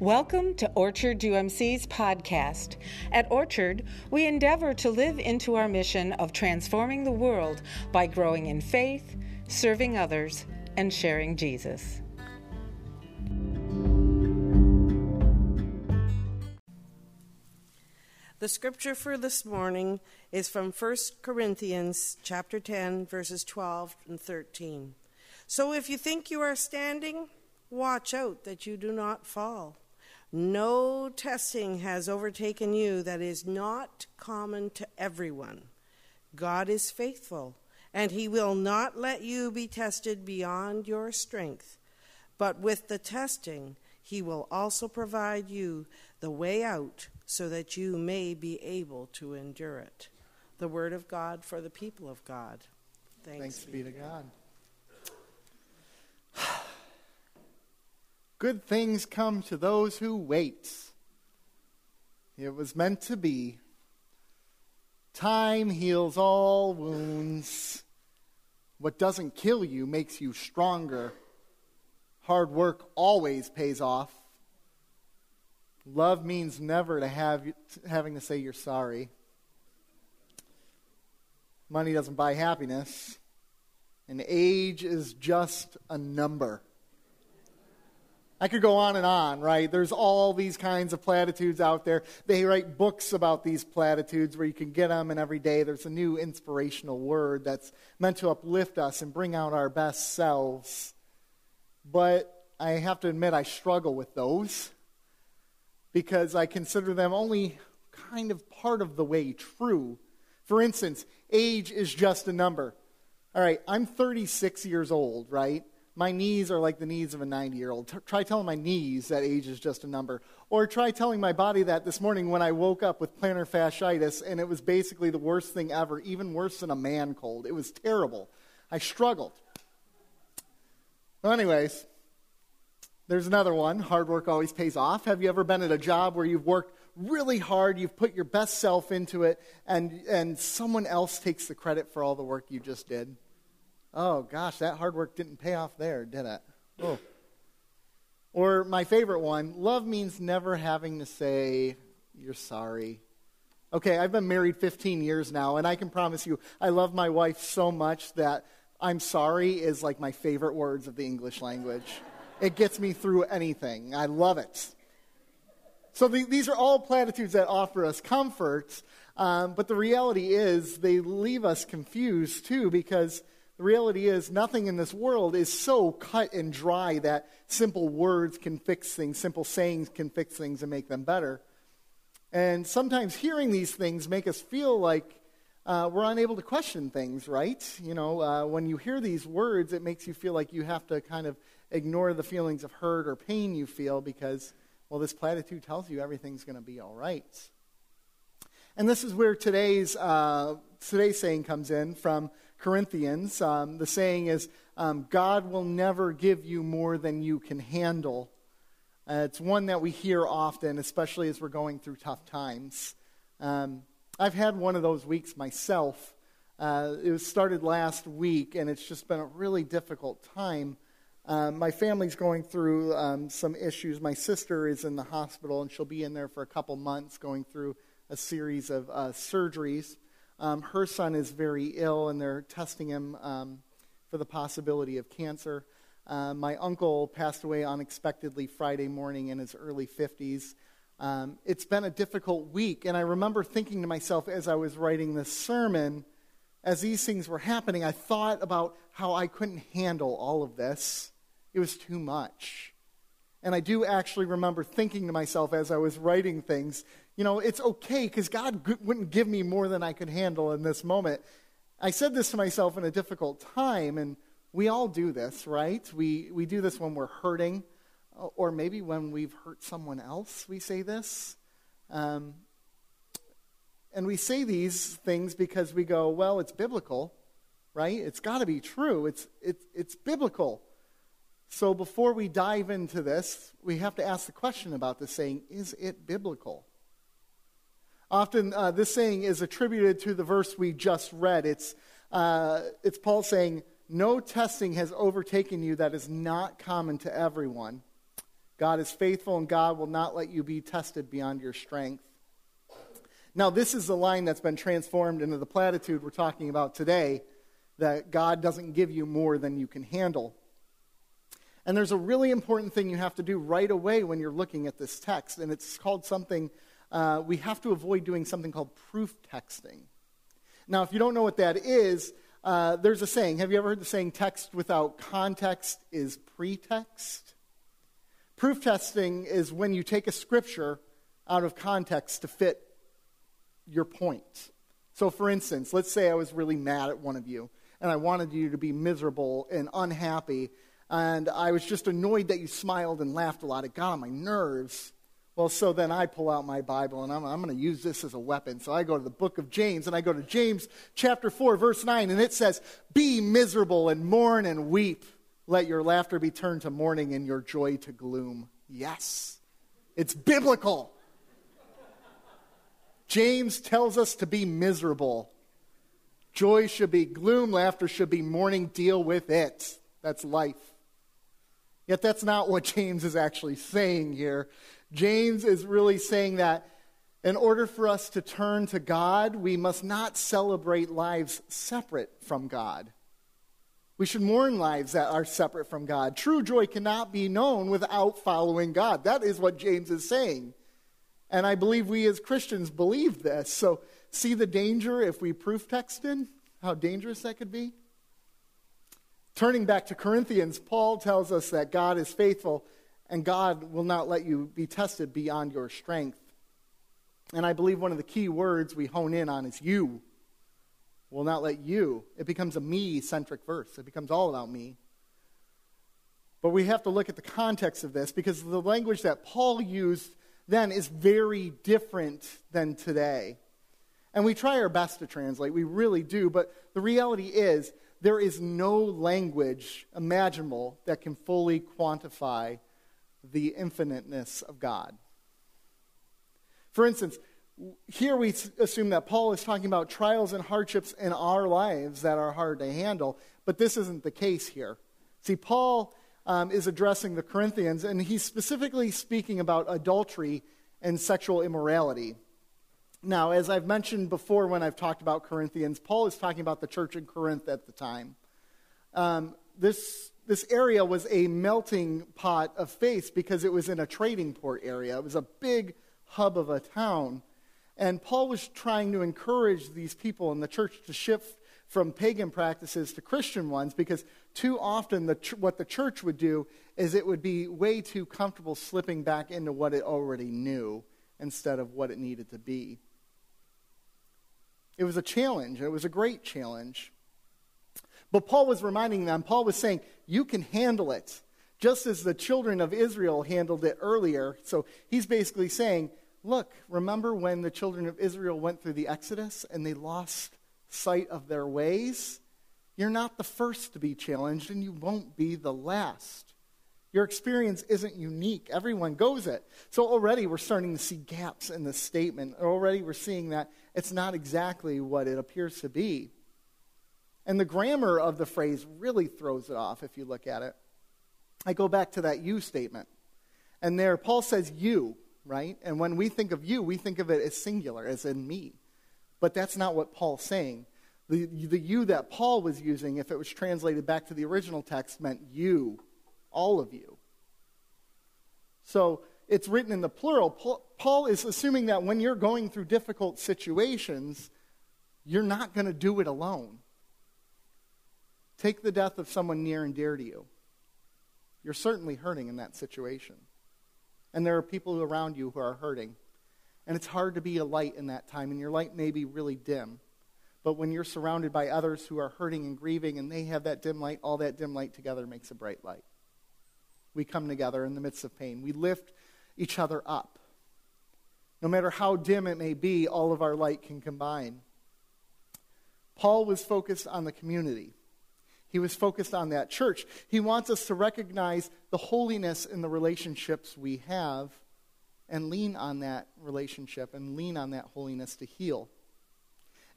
Welcome to Orchard UMC's podcast. At Orchard, we endeavor to live into our mission of transforming the world by growing in faith, serving others, and sharing Jesus. The scripture for this morning is from 1 Corinthians chapter 10 verses 12 and 13. So if you think you are standing, watch out that you do not fall. No testing has overtaken you that is not common to everyone. God is faithful, and he will not let you be tested beyond your strength. But with the testing, he will also provide you the way out so that you may be able to endure it. The word of God for the people of God. Thanks, Thanks be to God. Good things come to those who wait. It was meant to be. Time heals all wounds. What doesn't kill you makes you stronger. Hard work always pays off. Love means never to have having to say you're sorry. Money doesn't buy happiness, and age is just a number. I could go on and on, right? There's all these kinds of platitudes out there. They write books about these platitudes where you can get them, and every day there's a new inspirational word that's meant to uplift us and bring out our best selves. But I have to admit, I struggle with those because I consider them only kind of part of the way true. For instance, age is just a number. All right, I'm 36 years old, right? My knees are like the knees of a 90 year old. T- try telling my knees that age is just a number. Or try telling my body that this morning when I woke up with plantar fasciitis and it was basically the worst thing ever, even worse than a man cold. It was terrible. I struggled. Well, anyways, there's another one. Hard work always pays off. Have you ever been at a job where you've worked really hard, you've put your best self into it, and, and someone else takes the credit for all the work you just did? Oh gosh, that hard work didn't pay off there, did it? Oh. Or my favorite one love means never having to say, you're sorry. Okay, I've been married 15 years now, and I can promise you, I love my wife so much that I'm sorry is like my favorite words of the English language. it gets me through anything. I love it. So the, these are all platitudes that offer us comfort, um, but the reality is they leave us confused too because the reality is, nothing in this world is so cut and dry that simple words can fix things, simple sayings can fix things and make them better. And sometimes hearing these things make us feel like uh, we're unable to question things, right? You know, uh, when you hear these words, it makes you feel like you have to kind of ignore the feelings of hurt or pain you feel because, well, this platitude tells you everything's going to be all right. And this is where today's, uh, today's saying comes in from Corinthians. Um, the saying is, um, God will never give you more than you can handle. Uh, it's one that we hear often, especially as we're going through tough times. Um, I've had one of those weeks myself. Uh, it was started last week, and it's just been a really difficult time. Um, my family's going through um, some issues. My sister is in the hospital, and she'll be in there for a couple months going through a series of uh, surgeries. Um, her son is very ill, and they're testing him um, for the possibility of cancer. Uh, my uncle passed away unexpectedly Friday morning in his early 50s. Um, it's been a difficult week, and I remember thinking to myself as I was writing this sermon, as these things were happening, I thought about how I couldn't handle all of this. It was too much. And I do actually remember thinking to myself as I was writing things, you know, it's okay because God wouldn't give me more than I could handle in this moment. I said this to myself in a difficult time, and we all do this, right? We, we do this when we're hurting, or maybe when we've hurt someone else, we say this. Um, and we say these things because we go, well, it's biblical, right? It's got to be true. It's, it's, it's biblical. So before we dive into this, we have to ask the question about this saying is it biblical? Often, uh, this saying is attributed to the verse we just read. It's, uh, it's Paul saying, No testing has overtaken you that is not common to everyone. God is faithful, and God will not let you be tested beyond your strength. Now, this is the line that's been transformed into the platitude we're talking about today that God doesn't give you more than you can handle. And there's a really important thing you have to do right away when you're looking at this text, and it's called something, uh, we have to avoid doing something called proof texting. Now, if you don't know what that is, uh, there's a saying. Have you ever heard the saying, text without context is pretext? Proof texting is when you take a scripture out of context to fit your point. So, for instance, let's say I was really mad at one of you, and I wanted you to be miserable and unhappy, and I was just annoyed that you smiled and laughed a lot. It got on my nerves. Well, so then I pull out my Bible and I'm, I'm going to use this as a weapon. So I go to the book of James and I go to James chapter 4, verse 9, and it says, Be miserable and mourn and weep. Let your laughter be turned to mourning and your joy to gloom. Yes, it's biblical. James tells us to be miserable. Joy should be gloom, laughter should be mourning. Deal with it. That's life. Yet that's not what James is actually saying here. James is really saying that in order for us to turn to God, we must not celebrate lives separate from God. We should mourn lives that are separate from God. True joy cannot be known without following God. That is what James is saying. And I believe we as Christians believe this. So, see the danger if we proof text texted? How dangerous that could be? Turning back to Corinthians, Paul tells us that God is faithful and God will not let you be tested beyond your strength. And I believe one of the key words we hone in on is you. Will not let you. It becomes a me centric verse, it becomes all about me. But we have to look at the context of this because the language that Paul used then is very different than today. And we try our best to translate, we really do, but the reality is there is no language imaginable that can fully quantify the infiniteness of God. For instance, here we assume that Paul is talking about trials and hardships in our lives that are hard to handle, but this isn't the case here. See, Paul um, is addressing the Corinthians, and he's specifically speaking about adultery and sexual immorality. Now, as I've mentioned before when I've talked about Corinthians, Paul is talking about the church in Corinth at the time. Um, this this area was a melting pot of faith because it was in a trading port area. It was a big hub of a town. And Paul was trying to encourage these people in the church to shift from pagan practices to Christian ones because too often the, what the church would do is it would be way too comfortable slipping back into what it already knew instead of what it needed to be. It was a challenge. It was a great challenge. But Paul was reminding them, Paul was saying, you can handle it, just as the children of Israel handled it earlier. So he's basically saying, look, remember when the children of Israel went through the Exodus and they lost sight of their ways? You're not the first to be challenged, and you won't be the last. Your experience isn't unique. Everyone goes it. So already we're starting to see gaps in the statement. Already we're seeing that it's not exactly what it appears to be. And the grammar of the phrase really throws it off if you look at it. I go back to that you statement. And there, Paul says you, right? And when we think of you, we think of it as singular, as in me. But that's not what Paul's saying. The, the you that Paul was using, if it was translated back to the original text, meant you, all of you. So it's written in the plural. Paul is assuming that when you're going through difficult situations, you're not going to do it alone. Take the death of someone near and dear to you. You're certainly hurting in that situation. And there are people around you who are hurting. And it's hard to be a light in that time, and your light may be really dim. But when you're surrounded by others who are hurting and grieving, and they have that dim light, all that dim light together makes a bright light. We come together in the midst of pain. We lift each other up. No matter how dim it may be, all of our light can combine. Paul was focused on the community. He was focused on that church. He wants us to recognize the holiness in the relationships we have and lean on that relationship and lean on that holiness to heal.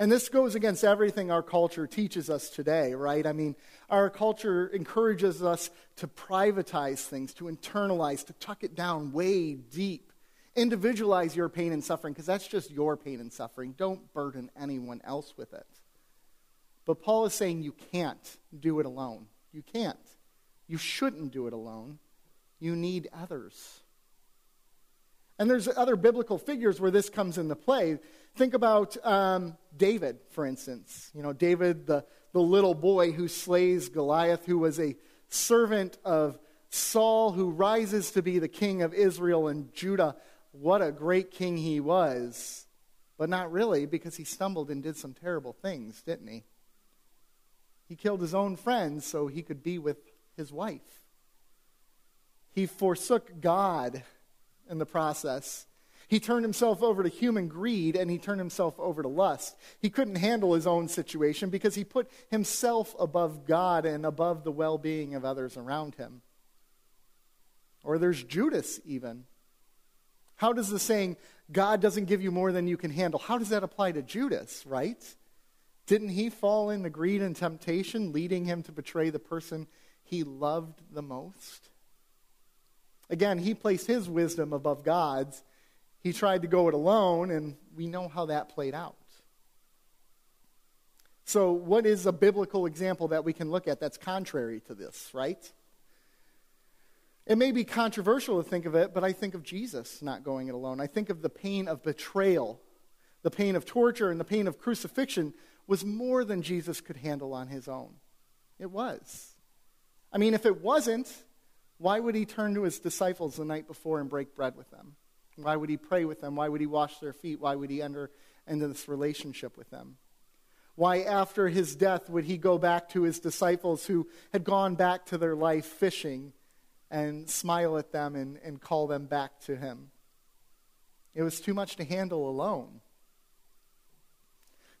And this goes against everything our culture teaches us today, right? I mean, our culture encourages us to privatize things, to internalize, to tuck it down way deep. Individualize your pain and suffering because that's just your pain and suffering. Don't burden anyone else with it. But Paul is saying you can't do it alone. You can't. You shouldn't do it alone. You need others. And there's other biblical figures where this comes into play. Think about um, David, for instance. You know, David, the, the little boy who slays Goliath, who was a servant of Saul, who rises to be the king of Israel and Judah. What a great king he was. But not really, because he stumbled and did some terrible things, didn't he? He killed his own friends so he could be with his wife. He forsook God in the process. He turned himself over to human greed and he turned himself over to lust. He couldn't handle his own situation because he put himself above God and above the well being of others around him. Or there's Judas, even. How does the saying, God doesn't give you more than you can handle, how does that apply to Judas, right? Didn't he fall into greed and temptation, leading him to betray the person he loved the most? Again, he placed his wisdom above God's. He tried to go it alone, and we know how that played out. So, what is a biblical example that we can look at that's contrary to this, right? It may be controversial to think of it, but I think of Jesus not going it alone. I think of the pain of betrayal, the pain of torture, and the pain of crucifixion was more than Jesus could handle on his own. It was. I mean, if it wasn't, why would he turn to his disciples the night before and break bread with them? Why would he pray with them? Why would he wash their feet? Why would he enter into this relationship with them? Why, after his death, would he go back to his disciples who had gone back to their life fishing and smile at them and, and call them back to him? It was too much to handle alone.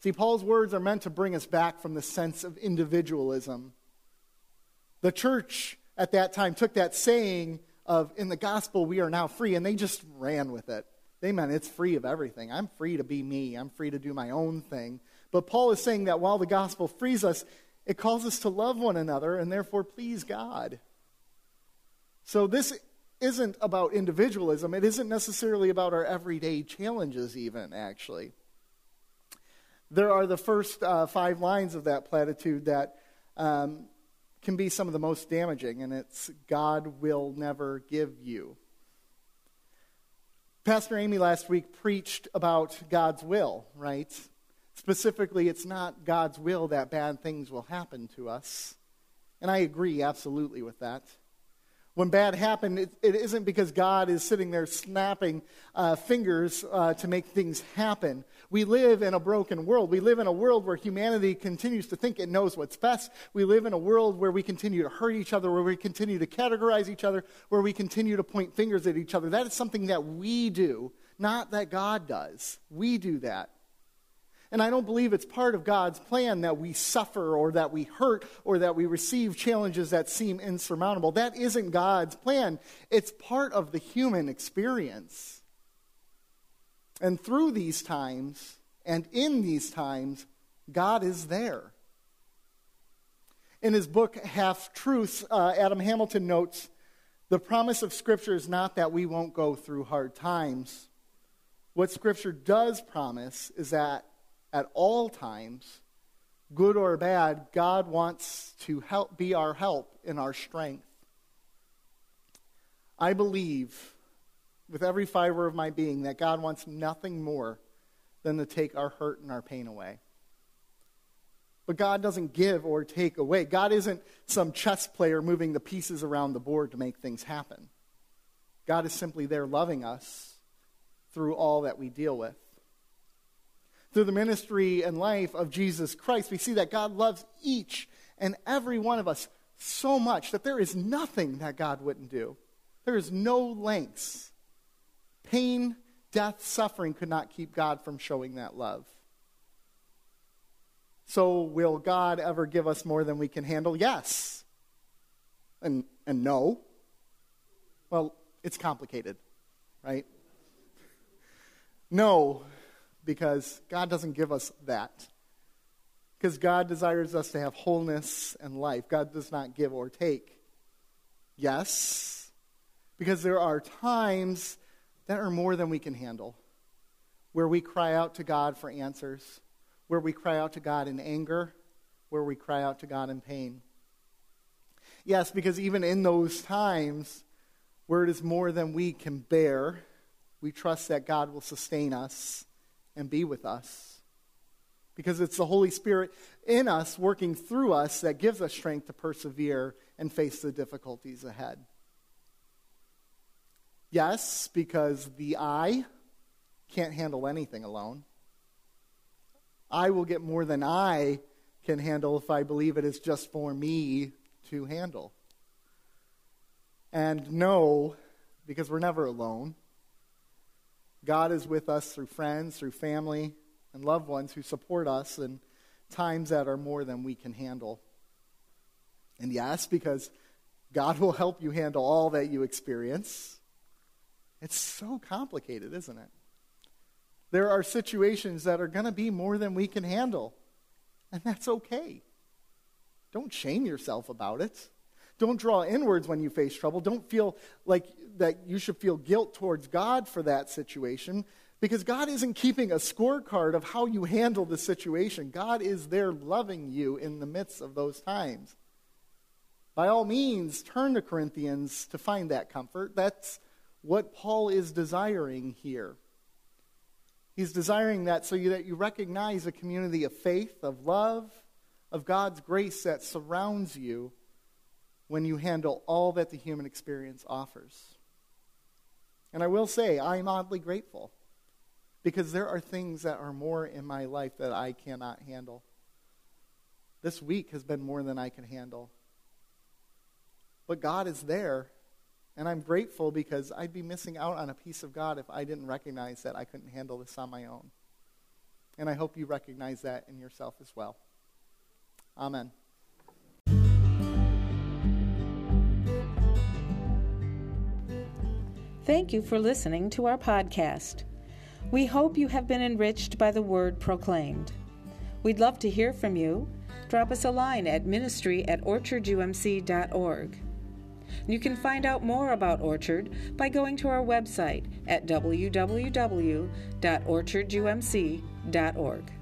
See, Paul's words are meant to bring us back from the sense of individualism. The church at that time took that saying of, in the gospel, we are now free, and they just ran with it. They meant it's free of everything. I'm free to be me, I'm free to do my own thing. But Paul is saying that while the gospel frees us, it calls us to love one another and therefore please God. So this isn't about individualism. It isn't necessarily about our everyday challenges, even, actually. There are the first uh, five lines of that platitude that um, can be some of the most damaging, and it's God will never give you. Pastor Amy last week preached about God's will, right? Specifically, it's not God's will that bad things will happen to us. And I agree absolutely with that when bad happened, it, it isn't because God is sitting there snapping uh, fingers uh, to make things happen. We live in a broken world. We live in a world where humanity continues to think it knows what's best. We live in a world where we continue to hurt each other, where we continue to categorize each other, where we continue to point fingers at each other. That is something that we do, not that God does. We do that. And I don't believe it's part of God's plan that we suffer or that we hurt or that we receive challenges that seem insurmountable. That isn't God's plan. It's part of the human experience. And through these times and in these times, God is there. In his book, Half Truths, uh, Adam Hamilton notes the promise of Scripture is not that we won't go through hard times. What Scripture does promise is that at all times, good or bad, God wants to help be our help in our strength. I believe with every fiber of my being that God wants nothing more than to take our hurt and our pain away. But God doesn't give or take away. God isn't some chess player moving the pieces around the board to make things happen. God is simply there loving us through all that we deal with through the ministry and life of Jesus Christ, we see that God loves each and every one of us so much that there is nothing that God wouldn't do. There is no lengths. Pain, death, suffering could not keep God from showing that love. So, will God ever give us more than we can handle? Yes. And, and no. Well, it's complicated, right? No, because God doesn't give us that. Because God desires us to have wholeness and life. God does not give or take. Yes, because there are times that are more than we can handle, where we cry out to God for answers, where we cry out to God in anger, where we cry out to God in pain. Yes, because even in those times where it is more than we can bear, we trust that God will sustain us and be with us. Because it's the Holy Spirit in us, working through us, that gives us strength to persevere and face the difficulties ahead. Yes, because the I can't handle anything alone. I will get more than I can handle if I believe it is just for me to handle. And no, because we're never alone. God is with us through friends, through family, and loved ones who support us in times that are more than we can handle. And yes, because God will help you handle all that you experience. It's so complicated, isn't it? There are situations that are going to be more than we can handle, and that's okay. Don't shame yourself about it. Don't draw inwards when you face trouble. Don't feel like that you should feel guilt towards God for that situation because God isn't keeping a scorecard of how you handle the situation. God is there loving you in the midst of those times. By all means, turn to Corinthians to find that comfort. That's what Paul is desiring here. He's desiring that so that you recognize a community of faith, of love, of God's grace that surrounds you when you handle all that the human experience offers. And I will say, I'm oddly grateful because there are things that are more in my life that I cannot handle. This week has been more than I can handle. But God is there, and I'm grateful because I'd be missing out on a piece of God if I didn't recognize that I couldn't handle this on my own. And I hope you recognize that in yourself as well. Amen. Thank you for listening to our podcast. We hope you have been enriched by the word proclaimed. We'd love to hear from you. Drop us a line at ministry at orchardumc.org. You can find out more about Orchard by going to our website at www.orchardumc.org.